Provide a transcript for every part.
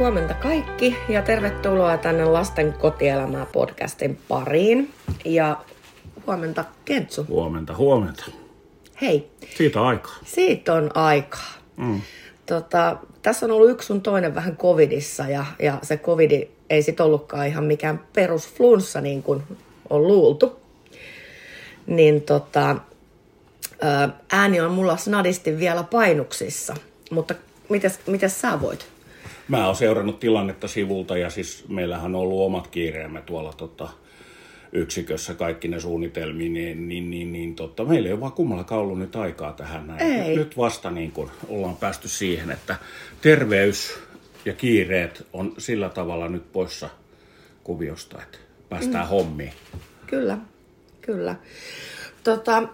Huomenta kaikki ja tervetuloa tänne Lasten kotielämää podcastin pariin. Ja huomenta Kentsu. Huomenta, huomenta. Hei. Siitä aikaa. Siitä on aikaa. Mm. Tota, tässä on ollut yksi sun toinen vähän covidissa ja, ja se covidi ei sit ollutkaan ihan mikään perusflunssa niin kuin on luultu. Niin tota, ääni on mulla snadisti vielä painuksissa, mutta mitäs, mitäs sä voit? Mä oon seurannut tilannetta sivulta ja siis meillähän on ollut omat kiireemme tuolla tota, yksikössä kaikki ne suunnitelmiin, niin, niin, niin, niin totta, meillä ei ole vaan kummallakaan ollut nyt aikaa tähän näin. Ei. Nyt vasta niin kun ollaan päästy siihen, että terveys ja kiireet on sillä tavalla nyt poissa kuviosta, että päästään mm. hommiin. Kyllä, kyllä. Tota,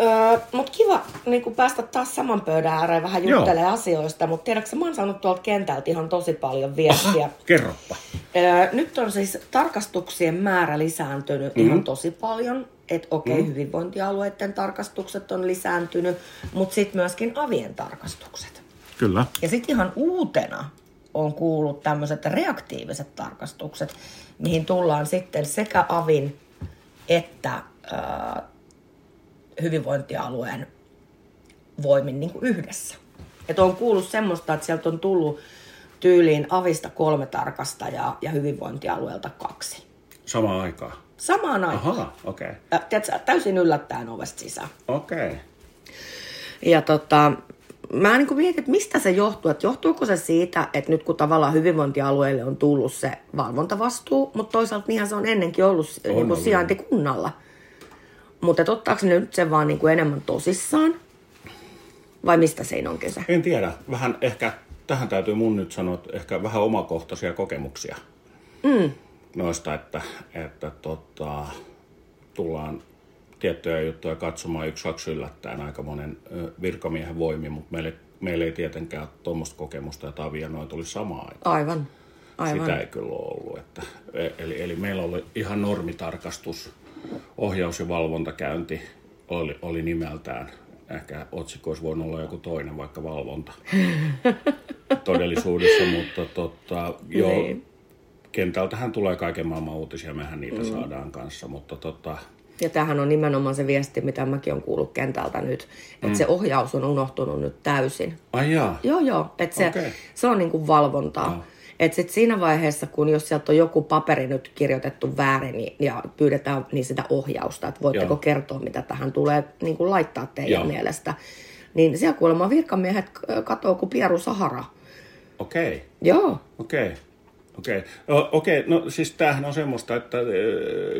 Öö, mutta kiva niin päästä taas saman pöydän ääreen vähän juttelemaan asioista, mutta tiedätkö, mä oon saanut tuolta kentältä ihan tosi paljon viestiä. Aha, kerropa. Öö, nyt on siis tarkastuksien määrä lisääntynyt mm-hmm. ihan tosi paljon. Että okei, okay, mm-hmm. hyvinvointialueiden tarkastukset on lisääntynyt, mutta sitten myöskin avien tarkastukset. Kyllä. Ja sitten ihan uutena on kuullut tämmöiset reaktiiviset tarkastukset, mihin tullaan sitten sekä avin että öö, hyvinvointialueen voimin niin kuin yhdessä. Et on kuullut semmoista, että sieltä on tullut tyyliin avista kolme tarkastajaa ja hyvinvointialueelta kaksi. Samaan aikaan? Samaan aikaan. Aha, okei. Okay. täysin yllättäen ovesta sisään. Okei. Okay. Ja tota, mä niin mietin, että mistä se johtuu. Että johtuuko se siitä, että nyt kun tavallaan hyvinvointialueelle on tullut se valvontavastuu, mutta toisaalta niinhän se on ennenkin ollut, on niin kuin sijaintikunnalla. Mutta ottaako ne nyt sen vaan niin kuin enemmän tosissaan? Vai mistä se on kyse? En tiedä. Vähän ehkä, tähän täytyy mun nyt sanoa, että ehkä vähän omakohtaisia kokemuksia mm. noista, että, että tota, tullaan tiettyjä juttuja katsomaan yksi kaksi yllättäen aika monen virkamiehen voimi, mutta meille, meille ei tietenkään tuommoista kokemusta, että avia noin tuli samaan aikaan. Aivan. Aivan. Sitä ei kyllä ole ollut. Että, e, eli, eli meillä oli ihan normitarkastus ohjaus- ja valvontakäynti oli, oli nimeltään. Ehkä otsikko olisi voinut olla joku toinen, vaikka valvonta todellisuudessa, mutta tota, jo, niin. kentältähän tulee kaiken maailman uutisia, mehän niitä mm. saadaan kanssa, mutta tota, ja tämähän on nimenomaan se viesti, mitä mäkin olen kuullut kentältä nyt, että mm. se ohjaus on unohtunut nyt täysin. Ai jaa. Joo, joo. Että se, okay. se on niin kuin valvontaa. No. Että sitten siinä vaiheessa, kun jos sieltä on joku paperi nyt kirjoitettu väärin niin, ja pyydetään niin sitä ohjausta, että voitteko Joo. kertoa, mitä tähän tulee niin kuin laittaa teidän Joo. mielestä, niin siellä kuulemma virkamiehet katoo kuin Pieru Sahara. Okei. Okay. Joo. Okei. Okay. Okei, okay. okay. no siis tämähän on semmoista, että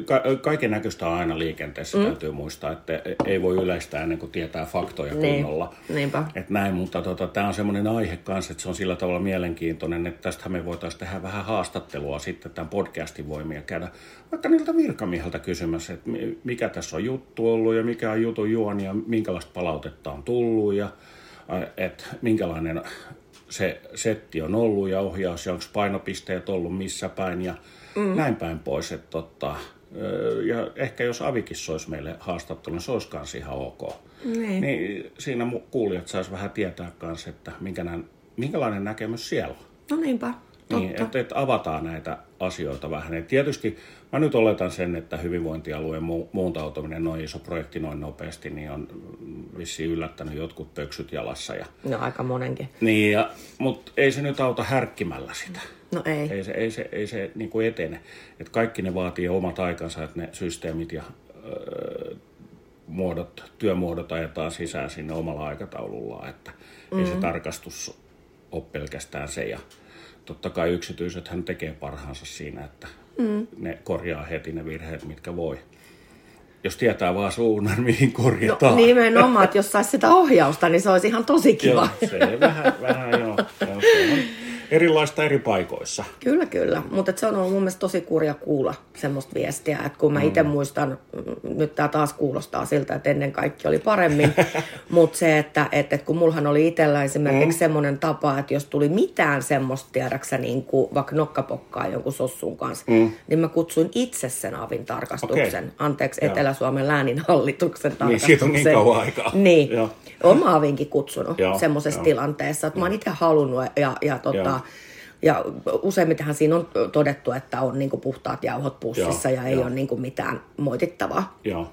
ka- kaiken näköistä on aina liikenteessä, mm. täytyy muistaa, että ei voi yleistää ennen kuin tietää faktoja niin. kunnolla. Niinpä. Et näin, mutta tota, tämä on semmoinen aihe kanssa, että se on sillä tavalla mielenkiintoinen, että tästä me voitaisiin tehdä vähän haastattelua sitten tämän podcastin voimia käydä vaikka niiltä virkamieheltä kysymässä, että mikä tässä on juttu ollut ja mikä on jutun juoni ja minkälaista palautetta on tullut ja että minkälainen se setti on ollut ja ohjaus ja onko painopisteet ollut missä päin ja mm. näin päin pois. Että totta, ja ehkä jos Avikin olisi meille haastattelu, niin se olisi kanssa ihan ok. Niin. niin siinä kuulijat saisi vähän tietää kanssa, että minkälainen näkemys siellä on. No niinpä. Niin, että, että avataan näitä asioita vähän. Et tietysti mä nyt oletan sen, että hyvinvointialueen mu- muuntautuminen noin iso projekti noin nopeasti, niin on vissiin yllättänyt jotkut pöksyt jalassa. Ja, no aika monenkin. Niin, ja, mutta ei se nyt auta härkkimällä sitä. No ei. Ei se, ei se, ei se niin kuin etene. Et kaikki ne vaatii omat aikansa, että ne systeemit ja öö, muodot, työmuodot ajetaan sisään sinne omalla aikataulullaan. Että mm-hmm. ei se mm. tarkastus ole pelkästään se. Ja, totta kai yksityiset hän tekee parhaansa siinä, että mm. ne korjaa heti ne virheet, mitkä voi. Jos tietää vaan suunnan, mihin korjataan. No, nimenomaan, että jos saisi sitä ohjausta, niin se olisi ihan tosi kiva. joo, se vähän, vähän joo. joo se on erilaista eri paikoissa. Kyllä, kyllä. Mutta se on ollut mun mielestä tosi kurja kuulla semmoista viestiä, että kun mä mm. itse muistan, mm, nyt tämä taas kuulostaa siltä, että ennen kaikki oli paremmin, mutta se, että, että, että kun mullahan oli itsellä esimerkiksi mm. semmoinen tapa, että jos tuli mitään semmoista, tiedäksä, niin kuin vaikka nokkapokkaa jonkun sossun kanssa, mm. niin mä kutsuin itse sen avin tarkastuksen, okay. anteeksi, Joo. Etelä-Suomen lääninhallituksen tarkastuksen. Niin, siitä on niin kauan aikaa. Niin, Joo. oma avinkin kutsunut semmoisessa tilanteessa, että mä oon itse halunnut ja, ja tota, Ja useimmitähän siinä on todettu, että on niin puhtaat jauhot pussissa Joo, ja ei joo. ole niin mitään moitittavaa. Joo.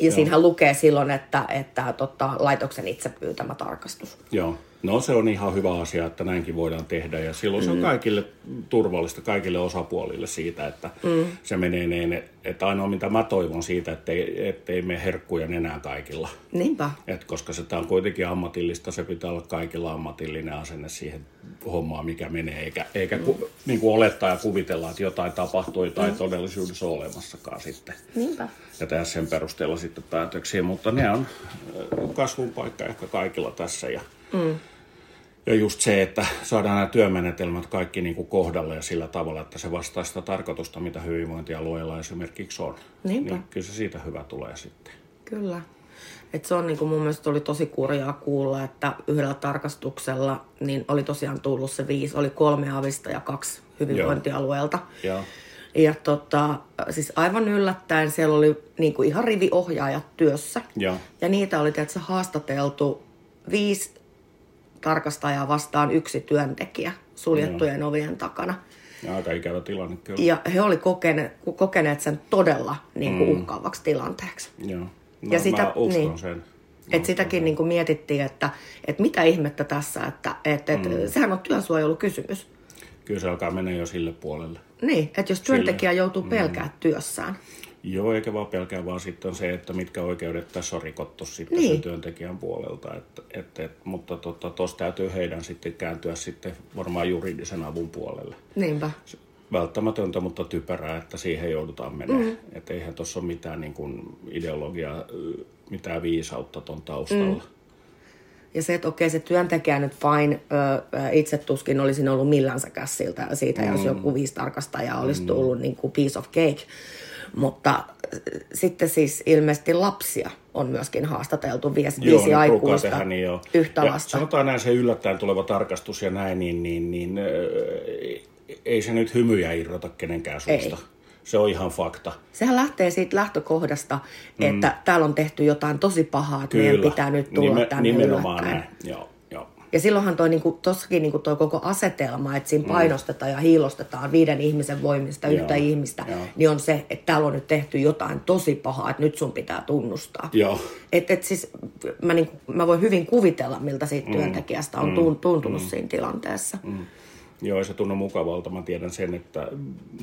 Ja siinähän lukee silloin, että, että tota, laitoksen itse pyytämä tarkastus. Joo. No se on ihan hyvä asia, että näinkin voidaan tehdä ja silloin se on kaikille turvallista, kaikille osapuolille siitä, että mm. se menee niin, että ainoa mitä mä toivon siitä, ettei, ettei me herkkuja enää kaikilla. Niinpä. Et koska se tää on kuitenkin ammatillista, se pitää olla kaikilla ammatillinen asenne siihen hommaan, mikä menee, eikä, eikä ku, niin kuin olettaa ja kuvitella, että jotain tapahtuu, jota ei todellisuudessa ole olemassakaan sitten. Niinpä. Ja tehdä sen perusteella sitten päätöksiä, mutta ne on kasvun paikka ehkä kaikilla tässä. Ja, mm. ja just se, että saadaan nämä työmenetelmät kaikki niin kuin kohdalle ja sillä tavalla, että se vastaa sitä tarkoitusta, mitä hyvinvointialueella esimerkiksi on. Niinpä. Niin kyllä se siitä hyvä tulee sitten. Kyllä. Et se on niin kuin mun mielestä oli tosi kurjaa kuulla, että yhdellä tarkastuksella niin oli tosiaan tullut se viisi, oli kolme avista ja kaksi hyvinvointialueelta. Joo. Ja tota, siis aivan yllättäen siellä oli niin kuin ihan riviohjaajat työssä. Joo. Ja niitä oli tietysti haastateltu viisi tarkastajaa vastaan yksi työntekijä suljettujen ovien takana. Ja aika ikävä tilanne kyllä. Ja he oli kokeneet, kokeneet sen todella niin kuin uhkaavaksi tilanteeksi. Joo. No, Ja sitä- mä uskon niin. sen. Et sitäkin niin kuin mietittiin, että, että mitä ihmettä tässä, että, että, että sehän on työsuojelukysymys. Kyllä se alkaa mennä jo sille puolelle. Niin, että jos työntekijä joutuu pelkää työssään. Joo, eikä vaan pelkää, vaan sitten se, että mitkä oikeudet tässä on rikottu sitten Niin. sen työntekijän puolelta. Että, että, että, mutta tuossa tota, täytyy heidän sitten kääntyä sitten varmaan juridisen avun puolelle. Niinpä. Välttämätöntä, mutta typerää, että siihen joudutaan menemään. Mm. Että eihän tuossa ole mitään niin kuin ideologiaa, mitään viisautta tuon taustalla. Mm. Ja se, että okei, se työntekijä nyt vain ö, itse tuskin olisi ollut millänsäkään siltä, siitä, jos joku viisi tarkastajaa olisi tullut niin kuin piece of cake. Mutta ö, sitten siis ilmeisesti lapsia on myöskin haastateltu viisi, Joo, viisi ruukaa aikuista, tehdä niin joo. yhtä ja lasta. Sanotaan näin se yllättäen tuleva tarkastus ja näin, niin, niin, niin öö, ei se nyt hymyjä irrota kenenkään suusta. Ei. Se on ihan fakta. Sehän lähtee siitä lähtökohdasta, että täällä on tehty jotain tosi pahaa, että meidän pitää nyt tulla Nime- tänne Nimenomaan yllättäen. näin. Joo. Ja silloinhan toi, niinku, tossakin niinku toi koko asetelma, että siinä painostetaan ja hiilostetaan viiden ihmisen voimista yhtä Joo, ihmistä, joo. niin on se, että täällä on nyt tehty jotain tosi pahaa, että nyt sun pitää tunnustaa. Joo. Et, et siis, mä, niinku, mä voin hyvin kuvitella, miltä siitä työntekijästä on mm. tuntunut mm. siinä tilanteessa. Mm. Joo, ei se tunnu mukavalta. Mä tiedän sen, että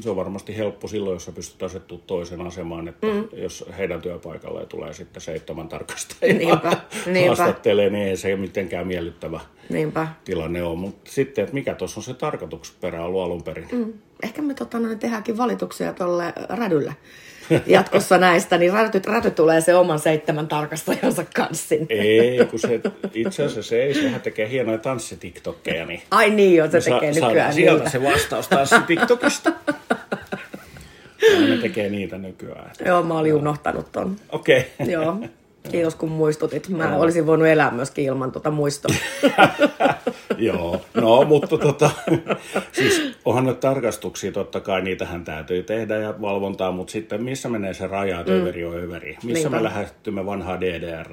se on varmasti helppo silloin, jos sä pystyt asettumaan toisen asemaan, että mm. jos heidän työpaikalle tulee sitten seitsemän tarkastajaa Niinpä, niinpä. haastattelee, niin ei se mitenkään miellyttävä Niinpä. tilanne ole. Mutta sitten, että mikä tuossa on se tarkoitusperä ollut alun perin. Mm. Ehkä me tota, noin tehdäänkin valituksia tuolle rädylle jatkossa näistä, niin räty, räty tulee se oman seitsemän tarkastajansa kanssa sinne. Ei, kun se itse asiassa ei, sehän tekee hienoja tanssitiktokkeja, niin Ai niin joo, se tekee saadaan nykyään sieltä niitä. se vastaus tanssi TikTokista. Ja ne tekee niitä nykyään. Joo, mä olin unohtanut ton. Okei. Okay. Joo. Kiitos kun muistutit. Mä olisin voinut elää myöskin ilman tuota muistoa. Joo, no mutta tota, siis onhan nyt tarkastuksia, totta kai niitähän täytyy tehdä ja valvontaa, mutta sitten missä menee se raja, että överi on överi? Missä Niinpä. me lähestymme vanhaa DDR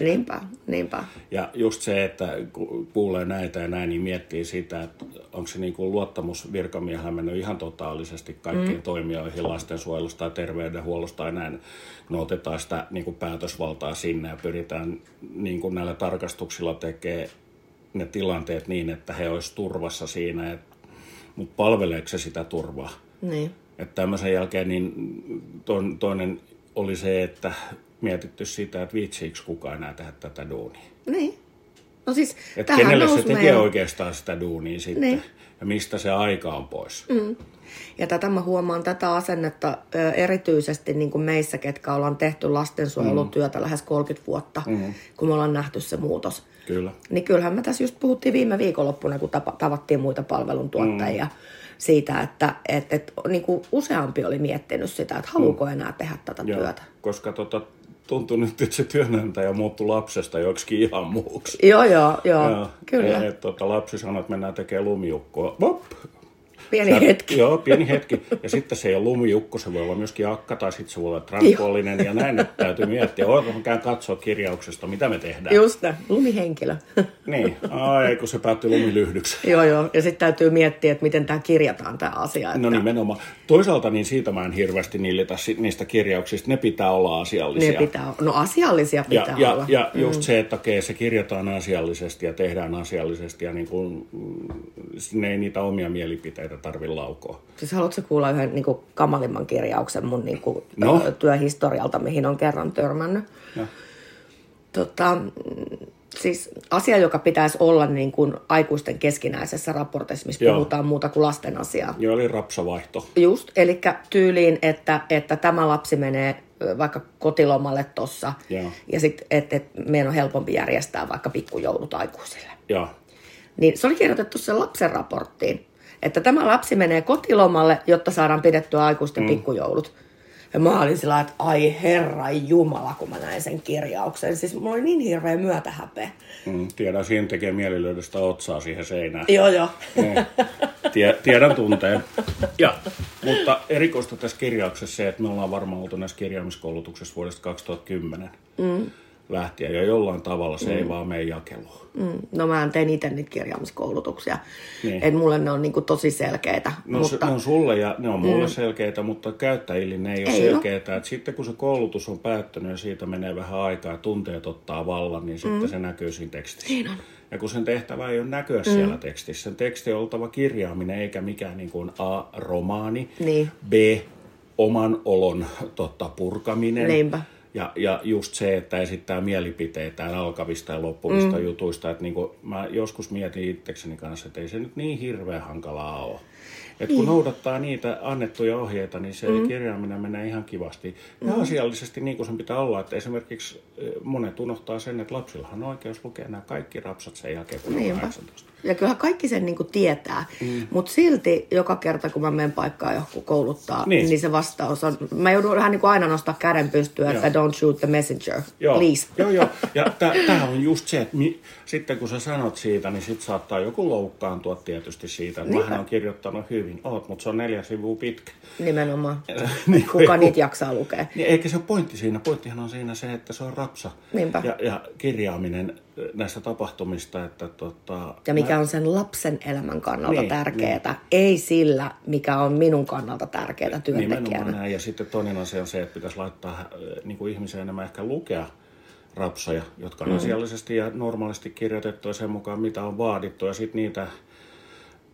niinpä, niinpä. Ja just se, että ku- kuulee näitä ja näin, niin miettii sitä, että onko se niin kuin luottamus virkamiehellä mennyt ihan totaalisesti kaikkiin mm. toimijoihin lastensuojelusta ja terveydenhuollosta ja näin. No otetaan sitä niin kuin päätösvaltaa sinne ja pyritään niin kuin näillä tarkastuksilla tekemään ne tilanteet niin, että he olisivat turvassa siinä, että, mutta palveleeko se sitä turvaa? Niin. Että tämmöisen jälkeen niin toinen, toinen oli se, että mietitty sitä, että viitsiikö kukaan enää tehdä tätä duunia. Niin. No siis, Että tähän kenelle se tekee meidän- oikeastaan sitä duunia sitten. Niin. Ja mistä se aika on pois. Mm. Ja tätä mä huomaan tätä asennetta erityisesti niin kuin meissä, ketkä ollaan tehty lastensuojelutyötä mm. lähes 30 vuotta, mm. kun me ollaan nähty se muutos. Kyllä. Niin kyllähän me tässä just puhuttiin viime viikonloppuna, kun tapa, tavattiin muita palveluntuottajia mm. siitä, että et, et, niin kuin useampi oli miettinyt sitä, että haluuko enää tehdä tätä Joo. työtä. Koska tota, tuntuu nyt, että se työnantaja muuttui lapsesta joksikin ihan muuksi. Joo, joo, joo, Joo. kyllä. Et, et, tota, lapsi sanoi, että mennään tekemään lumiukkoa. Vop! Pieni Sä- hetki. Joo, pieni hetki. Ja sitten se ei ole lumijukko, se voi olla myöskin akka tai sitten se voi olla trampolinen ja näin että täytyy miettiä. Oletko käyn katsoa kirjauksesta, mitä me tehdään. Just ne, lumihenkilö. Niin, ai kun se päättyi lumilyhdyksi. joo, joo. Ja sitten täytyy miettiä, että miten tämä kirjataan tämä asia. Että No nimenomaan. Toisaalta niin siitä mä en hirveästi nillitä si- niistä kirjauksista. Ne pitää olla asiallisia. ne pitää, no asiallisia ja, pitää ja, olla. ja just mm. se, että okei, se kirjataan asiallisesti ja tehdään asiallisesti ja niin kuin, mm, ne ei niitä omia mielipiteitä tarvi laukoa. Siis haluatko kuulla yhden niin kuin, kamalimman kirjauksen mun niin kuin, No. työhistorialta, mihin on kerran törmännyt? Ja, Tota, mm, siis asia, joka pitäisi olla niin kuin aikuisten keskinäisessä raportissa, missä Joo. puhutaan muuta kuin lasten asiaa. ja oli rapsavaihto. Just, eli tyyliin, että, että tämä lapsi menee vaikka kotilomalle tossa, Joo. ja sitten, että et meidän on helpompi järjestää vaikka pikkujoulut aikuisille. Ja, Niin se oli kirjoitettu sen lapsen raporttiin, että tämä lapsi menee kotilomalle, jotta saadaan pidettyä aikuisten mm. pikkujoulut. Ja mä olin sillä että ai herra jumala, kun mä näin sen kirjauksen. Siis mulla oli niin hirveä myötähäpeä. mm, tiedän, siinä tekee mieli löydä sitä otsaa siihen seinään. Joo, joo. Niin. Tie, tiedän tunteen. Ja, mutta erikoista tässä kirjauksessa se, että me ollaan varmaan oltu näissä kirjaamiskoulutuksessa vuodesta 2010 mm. Lähtien. Ja jollain tavalla se mm. ei vaan mene jakeluun. Mm, No mä tein itse niitä kirjaamiskoulutuksia. Niin. Niin. Et mulle ne on niinku tosi selkeitä. No mutta... se, ne on sulle ja ne on mulle mm. selkeitä, mutta käyttäjille ne ei ole Ei selkeitä. Et sitten kun se koulutus on päättynyt ja siitä menee vähän aikaa ja tunteet ottaa vallan, niin sitten se näkyy siinä tekstissä. Niin on. Ja kun sen tehtävä ei ole näkyä mm. siellä tekstissä, sen teksti on oltava kirjaaminen eikä mikään niin kuin A, romaani, Niin. B, oman olon totta, purkaminen. Niinpä. Ja, ja just se, että esittää mielipiteitä alkavista ja loppuvista mm. jutuista. Että niin mä joskus mietin itsekseni kanssa, että ei se nyt niin hirveän hankalaa ole. Että kun noudattaa niitä annettuja ohjeita, niin se mm. kirjaaminen menee ihan kivasti. Ja asiallisesti niin kuin sen pitää olla. Että esimerkiksi eh, monet unohtaa sen, että lapsillahan on oikeus lukea nämä kaikki rapsat sen jälkeen, kun on Niinpä. 18. Ja kyllähän kaikki sen niinku tietää, mm. mutta silti joka kerta kun mä menen paikkaan johonkin kouluttaa, Niin. niin. niin se vastaus on, mä joudun vähän niinku aina nostaa käden pystyyn, että don't shoot the messenger, Joo, please. joo, joo. Ja tämä on just se, että mi, sitten kun sä sanot siitä, niin sit saattaa joku loukkaantua tietysti siitä, että Niinpä. mähän on kirjoittanut hyvin, oot, mutta se on neljä sivua pitkä. Nimenomaan. Niin kuin Kuka joku- niitä jaksaa lukea? Niin eikä se ole pointti siinä. Pointtihan on siinä se, että se on rapsa. Niinpä. Ja, ja kirjaaminen näistä tapahtumista, että tota... Ja mikä on sen lapsen elämän kannalta Niin, niin, tärkeää, ei sillä, mikä on minun kannalta tärkeää Nimenomaan työntekijänä. näin. Ja sitten toinen asia on se, että pitäisi laittaa äh, niin kuin ihmisen enemmän ehkä lukea rapsoja, jotka on mm. asiallisesti ja normaalisti kirjoitettu ja sen mukaan, mitä on vaadittu. Ja sitten niitä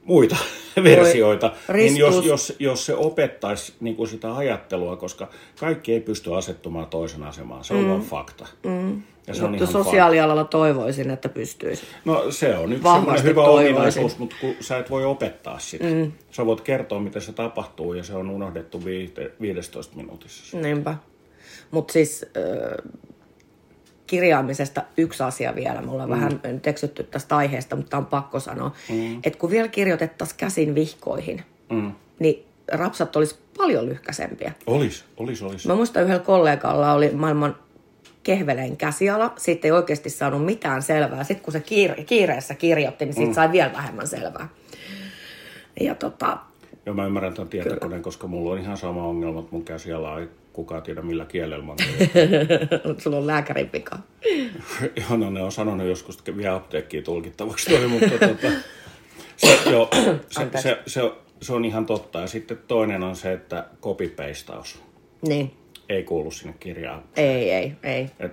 muita versioita, niin jos, jos, jos se opettaisi niin kuin sitä ajattelua, koska kaikki ei pysty asettumaan toisen asemaan, se on mm. vaan fakta. Mm. Ja se on Mutta sosiaalialalla toivoisin, että pystyisi. No se on Vahvasti semmoinen hyvä toivoisin. ominaisuus, mutta kun sä et voi opettaa sitä. Mm. Sä voit kertoa, miten se tapahtuu ja se on unohdettu viite- 15 minuutissa. Niinpä. Mutta siis äh, kirjaamisesta yksi asia vielä. Me ollaan mm. vähän nyt eksytty tästä aiheesta, mutta on pakko sanoa. Mm. Että kun vielä kirjoitettaisiin käsin vihkoihin, Mm. niin rapsat olisi paljon lyhkäsempiä. Olis, olis, olis. Mä muistan yhdellä kollegalla oli maailman kehvelein käsiala. Siitä ei oikeasti saanut mitään selvää. Sitten kun se kiire- kiireessä kirjoitti, niin siitä mm. sai vielä vähemmän selvää. Ja tota, Ja mä ymmärrän tämän tietokoneen, koska mulla on ihan sama ongelma, että mun käsiala ei kukaan tiedä millä kielellä mä sulla on lääkärin vika. Joo, no ne on sanonut joskus, että vie apteekkiin tulkittavaksi toi, mutta tota, se, joo, se, se, se, se, on ihan totta. Ja sitten toinen on se, että copy-pastaus Niin, ei kuulu sinne kirjaan. ei, ei, ei. Et,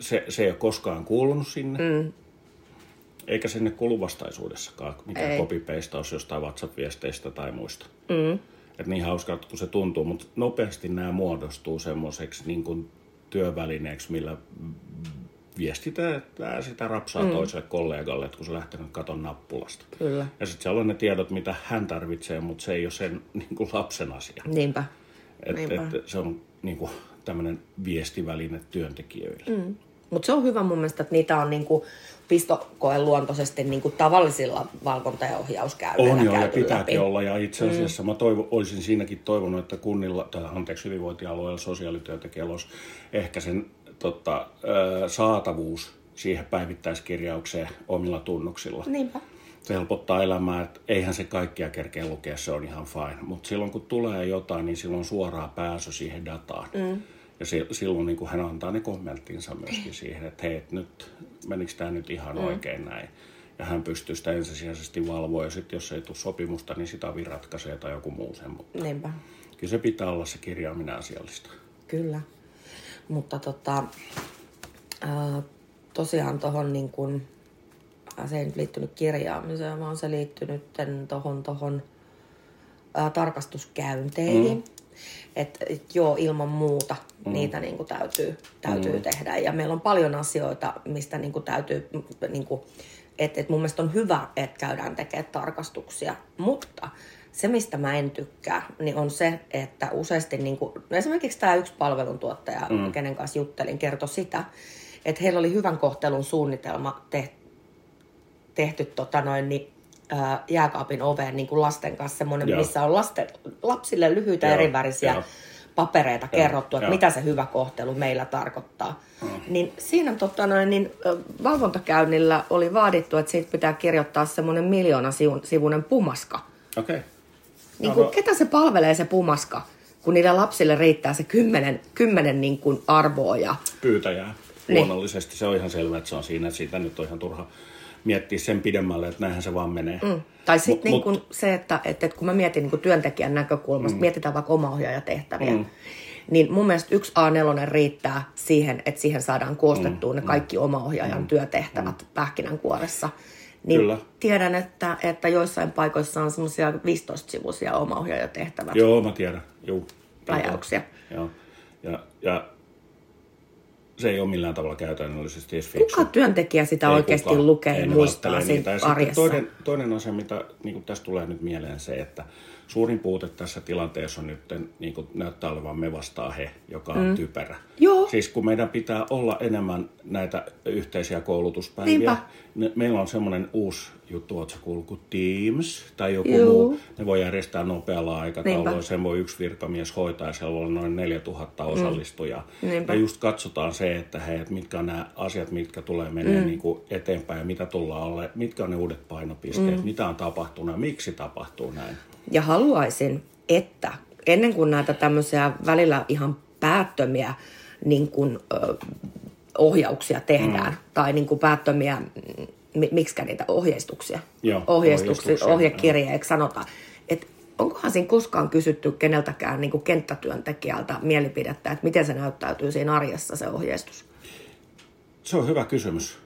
se, se ei ole koskaan kuulunut sinne. Mm. Eikä sinne kulu vastaisuudessakaan mikään Ei. copy-pastaus jostain WhatsApp-viesteistä tai muista. Mm. Et niin hauskaa, kun se tuntuu, mutta nopeasti nämä muodostuu semmoiseksi niin työvälineeksi, millä viestitään sitä rapsaa mm. toiselle kollegalle, että kun se lähtee katon nappulasta. Kyllä. Ja sitten siellä on ne tiedot, mitä hän tarvitsee, mutta se ei ole sen niin kuin lapsen asia. Niinpä. Et, Niinpä. et, se on niin kuin, tämmöinen viestiväline työntekijöille. Mm. Mutta se on hyvä mun mielestä, että niitä on niinku pistokoen luontoisesti niinku tavallisilla valvonta- ja ohjauskäynnillä On joo, ja pitääkin läpi. olla. Ja itse asiassa mm. mä toivo, olisin siinäkin toivonut, että kunnilla, tai anteeksi, hyvinvointialueella sosiaalityöntekijällä olisi ehkä sen tota, saatavuus siihen päivittäiskirjaukseen omilla tunnuksilla. Niinpä. Se helpottaa elämää, että eihän se kaikkia kerkeä lukea, se on ihan fine. Mutta silloin kun tulee jotain, niin silloin suoraa pääsy siihen dataan. Mm. Ja se, silloin niin hän antaa ne kommenttinsa myöskin siihen, että hei, nyt menikö tämä nyt ihan mm. oikein näin. Ja hän pystyy sitä ensisijaisesti valvoa, ja sitten jos ei tule sopimusta, niin sitä ratkaisee tai joku muu sen. Mutta Niinpä. kyllä se pitää olla se kirjaaminen asiallista. Kyllä. Mutta tota, ää, tosiaan tuohon niin se ei nyt liittynyt kirjaamiseen, vaan se liittynyt tuohon tohon, ää, tarkastuskäynteihin. Mm. Että et, joo, ilman muuta mm. niitä niin kuin täytyy, täytyy mm. tehdä. Ja meillä on paljon asioita, mistä niin kuin täytyy, niin kuin, että et mun mielestä on hyvä, että käydään tekemään tarkastuksia. Mutta se, mistä mä en tykkää, niin on se, että useasti, niin kuin, no esimerkiksi tämä yksi palveluntuottaja, mm. kenen kanssa juttelin, kertoi sitä, että heillä oli hyvän kohtelun suunnitelma tehty, tehty tota noin, niin, ää, jääkaapin oveen niin kuin lasten kanssa, semmoinen, Joo. missä on lasten, lapsille lyhyitä Joo, erivärisiä joo. papereita Joo, kerrottu, että joo. mitä se hyvä kohtelu meillä tarkoittaa. Niin siinä tota noin, niin, valvontakäynnillä oli vaadittu, että siitä pitää kirjoittaa semmoinen miljoona sivun- sivuinen pumaska. Okei. Okay. Niin kuin, ketä se palvelee se pumaska, kun niille lapsille riittää se kymmenen, kymmenen niin kuin arvoa ja Pyytäjää. Niin. Luonnollisesti se on ihan selvä, että se on siinä. Että siitä nyt on ihan turha miettiä sen pidemmälle, että näinhän se vaan menee. Mm. Tai sitten Mut- niin se, että, että, että kun mä mietin niin kuin työntekijän näkökulmasta, mm. mietitään vaikka omaohjaajatehtäviä, mm. niin mun mielestä yksi A4 riittää siihen, että siihen saadaan koostettua mm. ne kaikki omaohjaajan mm. työtehtävät mm. pähkinänkuoressa. Niin Kyllä. tiedän, että, että joissain paikoissa on semmoisia 15-sivuisia omaohjaajatehtävät. Joo, mä tiedän. Joo. Rajauksia. Joo. Ja, ja se ei ole millään tavalla käytännöllisesti edes fiksu. Kuka työntekijä sitä Ei oikeasti kukaan. lukee ja muistaa sitten arjessa? Toinen, toinen asia, mitä niin kuin tässä tulee nyt mieleen, se, että suurin puute tässä tilanteessa on nyt, niin kuin näyttää olevan me vastaan he, joka on mm. typerä. Joo. Siis kun meidän pitää olla enemmän näitä yhteisiä koulutuspäiviä, Niinpä. Ne, meillä on semmoinen uusi juttu, ootko kuullut, kuin Teams tai joku Juu. muu. Ne voi järjestää nopealla aikataululla, Niinpä. sen voi yksi virkamies hoitaa ja siellä on noin 4000 osallistujaa. Mm. Ja just katsotaan se, että hei, että mitkä on nämä asiat, mitkä tulee menee mm. niin kuin eteenpäin ja mitä tullaan alle, mitkä on ne uudet painopisteet, mm. mitä on tapahtunut ja miksi tapahtuu näin. Ja haluaisin, että ennen kuin näitä tämmöisiä välillä ihan päättömiä niin kuin, ö, ohjauksia tehdään, mm. tai niin kuin päättömiä, mm, miksi niitä ohjeistuksia, Joo, ohjeistuksia, ohjeistuksia, ohjekirjeeksi sanotaan, että onkohan siinä koskaan kysytty keneltäkään niin kuin kenttätyöntekijältä mielipidettä, että miten se näyttäytyy siinä arjessa se ohjeistus. Se on hyvä kysymys.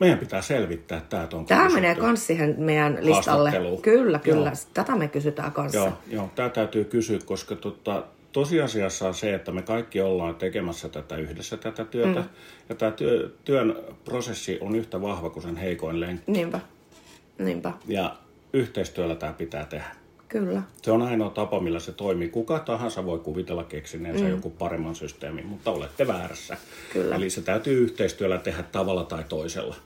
Meidän pitää selvittää tämä. että onko Tämä menee myös siihen meidän listalle. Kyllä, kyllä. Joo. Tätä me kysytään kanssa. Joo, joo tämä täytyy kysyä, koska tota, tosiasiassa on se, että me kaikki ollaan tekemässä tätä yhdessä tätä työtä. Mm. Ja tämä työ, työn prosessi on yhtä vahva kuin sen heikoin lenkki. Niinpä, niinpä, Ja yhteistyöllä tämä pitää tehdä. kyllä. Se on ainoa tapa, millä se toimii. Kuka tahansa voi kuvitella keksineensä mm. joku paremman systeemin, mutta olette väärässä. Kyllä. Eli se täytyy yhteistyöllä tehdä tavalla tai toisella,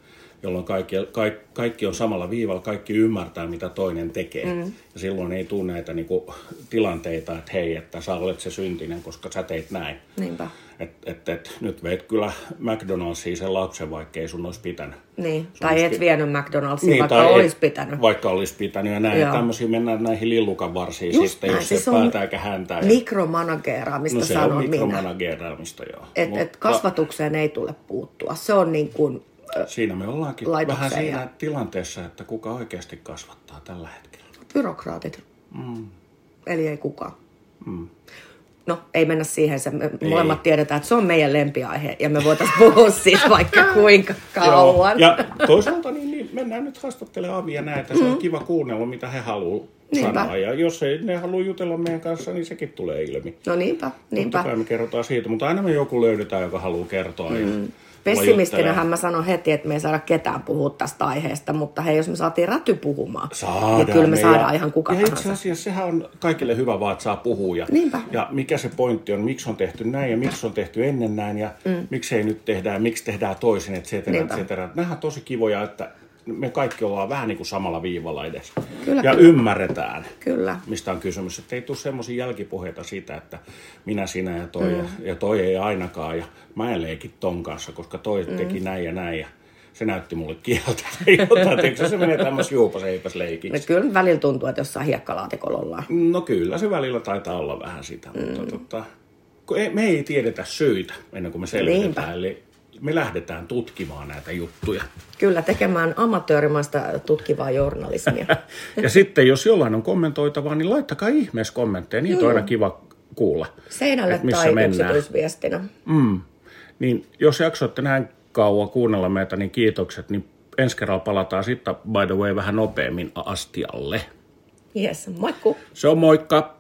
jolloin kaikki, kaikki, kaikki on samalla viivalla, kaikki ymmärtää, mitä toinen tekee. Mm. Ja silloin ei tule näitä niinku, tilanteita, että hei, että sä olet se syntinen, koska sä teit näin. Niinpä. Et, et, et, nyt veit kyllä McDonald'siin sen lapsen, vaikka ei sun olisi pitänyt. Niin, tai et pi- vienyt McDonald'siin, Niin, vaikka olisi pitänyt. Vaikka olisi pitänyt ja näin. Joo. Ja tämmöisiä mennään näihin lillukan varsiin Just sitten, näin, jos siis se päätä eikä häntää. Ja- Mikromanageeraamista no se sanon on minä. mikromanageeraamista, joo. Et, Mutta et kasvatukseen ei tule puuttua. Se on niin kuin, Siinä me ollaankin vähän siinä ja- tilanteessa, että kuka oikeasti kasvattaa tällä hetkellä. byrokraatit. Mm. Eli ei kukaan. Mm. No, ei mennä siihen. Se, me molemmat tiedetään, että se on meidän lempiaihe. Ja me voitaisiin puhua siitä vaikka kuinka kauan. Ja toisaalta niin, niin mennään nyt haastattelemaan Avia näitä. Se on kiva kuunnella, mitä he haluaa Mm. Niinpä. sanoa. Ja jos ei ne halua jutella meidän kanssa, niin sekin tulee ilmi. No niinpä, niinpä. Totta kai me kerrotaan siitä, mutta aina me joku löydetään, joka haluaa kertoa. Mm. Ja Pessimistinähän mä sanon heti, että me ei saada ketään puhua tästä aiheesta, mutta hei, jos me saatiin räty puhumaan, Saadaan niin kyllä me ja- saadaan ihan kuka ja itse tahansa. asiassa sehän on kaikille hyvä vaan, että saa puhua. Ja, Niinpä. ja mikä se pointti on, miksi on tehty näin ja miksi on tehty ennen näin ja mm. miksi ei nyt tehdä ja miksi tehdään toisin, et cetera, et cetera. Nämähän on tosi kivoja, että me kaikki ollaan vähän niin kuin samalla viivalla edes. Kyllä, ja kyllä. ymmärretään, Kyllä. mistä on kysymys. Että ei tule semmoisia jälkipuheita siitä, että minä, sinä ja toi, mm. ja, ja toi ei ainakaan. Ja mä en leiki ton kanssa, koska toi mm. teki näin ja näin. Ja se näytti mulle kieltä tai jotain. Tiedätkö, se menee tämmöisen juupas leikiksi. No kyllä välillä tuntuu, että jossain hiekkalaatikolla ollaan. No kyllä, se välillä taitaa olla vähän sitä, mm. mutta tota, kun ei, me ei tiedetä syitä ennen kuin me selvitetään. Eli me lähdetään tutkimaan näitä juttuja. Kyllä, tekemään amatöörimaista tutkivaa journalismia. ja sitten, jos jollain on kommentoitavaa, niin laittakaa ihmeessä kommentteja. Niitä on aina kiva kuulla. Seinälle missä tai mennään. yksityisviestinä. Mm. Niin jos jaksoitte näin kauan kuunnella meitä, niin kiitokset. Niin ensi kerralla palataan sitten, by the way, vähän nopeammin astialle. Yes, moikku. Se on moikka.